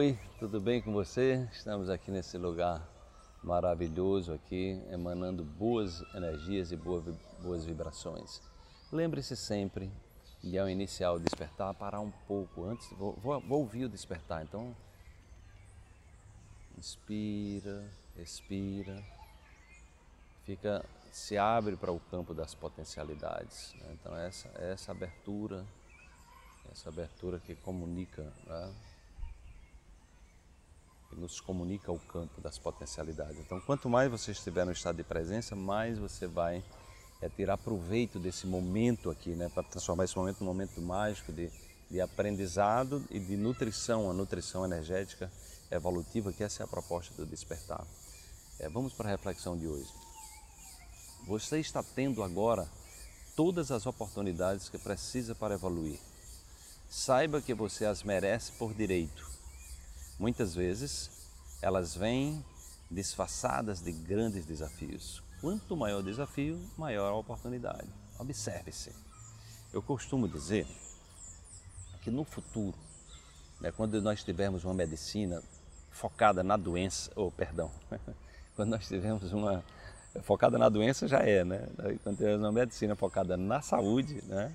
Oi, tudo bem com você? Estamos aqui nesse lugar maravilhoso aqui, emanando boas energias e boas vibrações. Lembre-se sempre de ao iniciar o despertar, parar um pouco antes, vou, vou, vou ouvir o despertar, então inspira, expira, fica, se abre para o campo das potencialidades. Né? Então essa, essa abertura, essa abertura que comunica né? Nos comunica o campo das potencialidades. Então, quanto mais você estiver no estado de presença, mais você vai é, tirar proveito desse momento aqui, né, para transformar esse momento num momento mágico de, de aprendizado e de nutrição, a nutrição energética evolutiva, que essa é a proposta do despertar. É, vamos para a reflexão de hoje. Você está tendo agora todas as oportunidades que precisa para evoluir. Saiba que você as merece por direito Muitas vezes elas vêm disfarçadas de grandes desafios. Quanto maior o desafio, maior a oportunidade. Observe-se. Eu costumo dizer que no futuro, né, quando nós tivermos uma medicina focada na doença, ou oh, perdão, quando nós tivermos uma focada na doença já é, né? Quando tivermos uma medicina focada na saúde, né?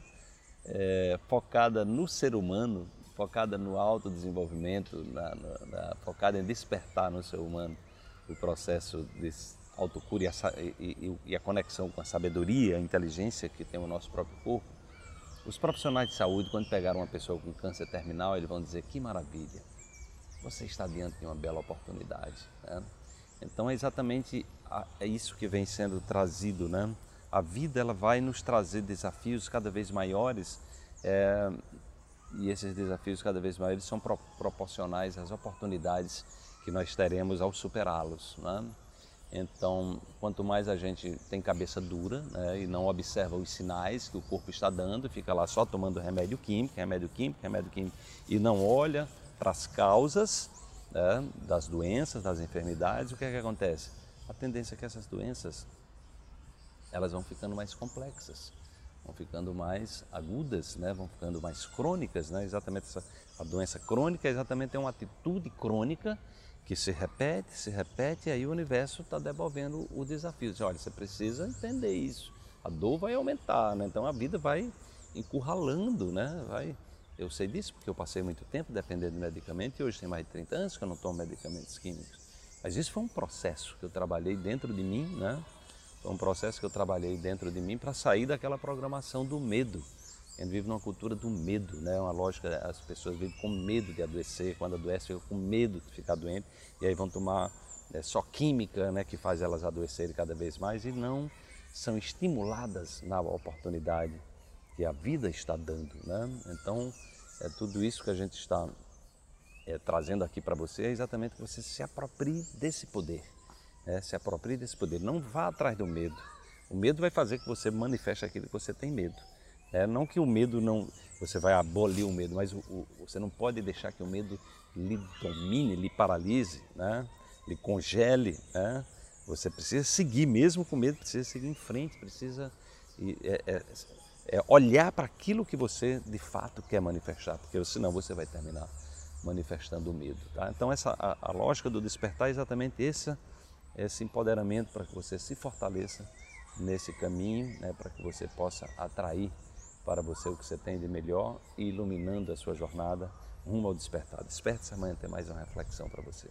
É, focada no ser humano, focada no autodesenvolvimento, na, na, na, focada em despertar no ser humano o processo de autocura e a, e, e a conexão com a sabedoria, a inteligência que tem o nosso próprio corpo, os profissionais de saúde, quando pegaram uma pessoa com câncer terminal, eles vão dizer que maravilha, você está diante de uma bela oportunidade. Né? Então é exatamente é isso que vem sendo trazido, né? A vida ela vai nos trazer desafios cada vez maiores é, e esses desafios cada vez maiores são pro, proporcionais às oportunidades que nós teremos ao superá-los. Né? Então, quanto mais a gente tem cabeça dura né, e não observa os sinais que o corpo está dando, fica lá só tomando remédio químico, remédio químico, remédio químico e não olha para as causas né, das doenças, das enfermidades, o que é que acontece? A tendência é que essas doenças elas vão ficando mais complexas vão ficando mais agudas, né? vão ficando mais crônicas, né? exatamente essa, a doença crônica exatamente é uma atitude crônica que se repete, se repete, e aí o universo está devolvendo o desafio. Diz, olha, você precisa entender isso. A dor vai aumentar, né? então a vida vai encurralando, né? Vai... Eu sei disso porque eu passei muito tempo dependendo de medicamento e hoje tem mais de 30 anos que eu não tomo medicamentos químicos. Mas isso foi um processo que eu trabalhei dentro de mim, né? Foi um processo que eu trabalhei dentro de mim para sair daquela programação do medo. A gente vive numa cultura do medo, né? uma lógica, as pessoas vivem com medo de adoecer, quando adoece ficam com medo de ficar doente e aí vão tomar é, só química né, que faz elas adoecerem cada vez mais e não são estimuladas na oportunidade que a vida está dando. Né? Então, é tudo isso que a gente está é, trazendo aqui para você é exatamente que você se aproprie desse poder é, se aproprie desse poder. Não vá atrás do medo. O medo vai fazer que você manifeste aquilo que você tem medo. É, não que o medo não. Você vai abolir o medo, mas o, o, você não pode deixar que o medo lhe domine, lhe paralise, né? lhe congele. Né? Você precisa seguir, mesmo com medo, precisa seguir em frente, precisa é, é, é olhar para aquilo que você de fato quer manifestar, porque senão você vai terminar manifestando o medo. Tá? Então, essa, a, a lógica do despertar é exatamente essa esse empoderamento para que você se fortaleça nesse caminho, né, para que você possa atrair para você o que você tem de melhor e iluminando a sua jornada rumo ao despertar. Desperte-se amanhã, tem mais uma reflexão para você.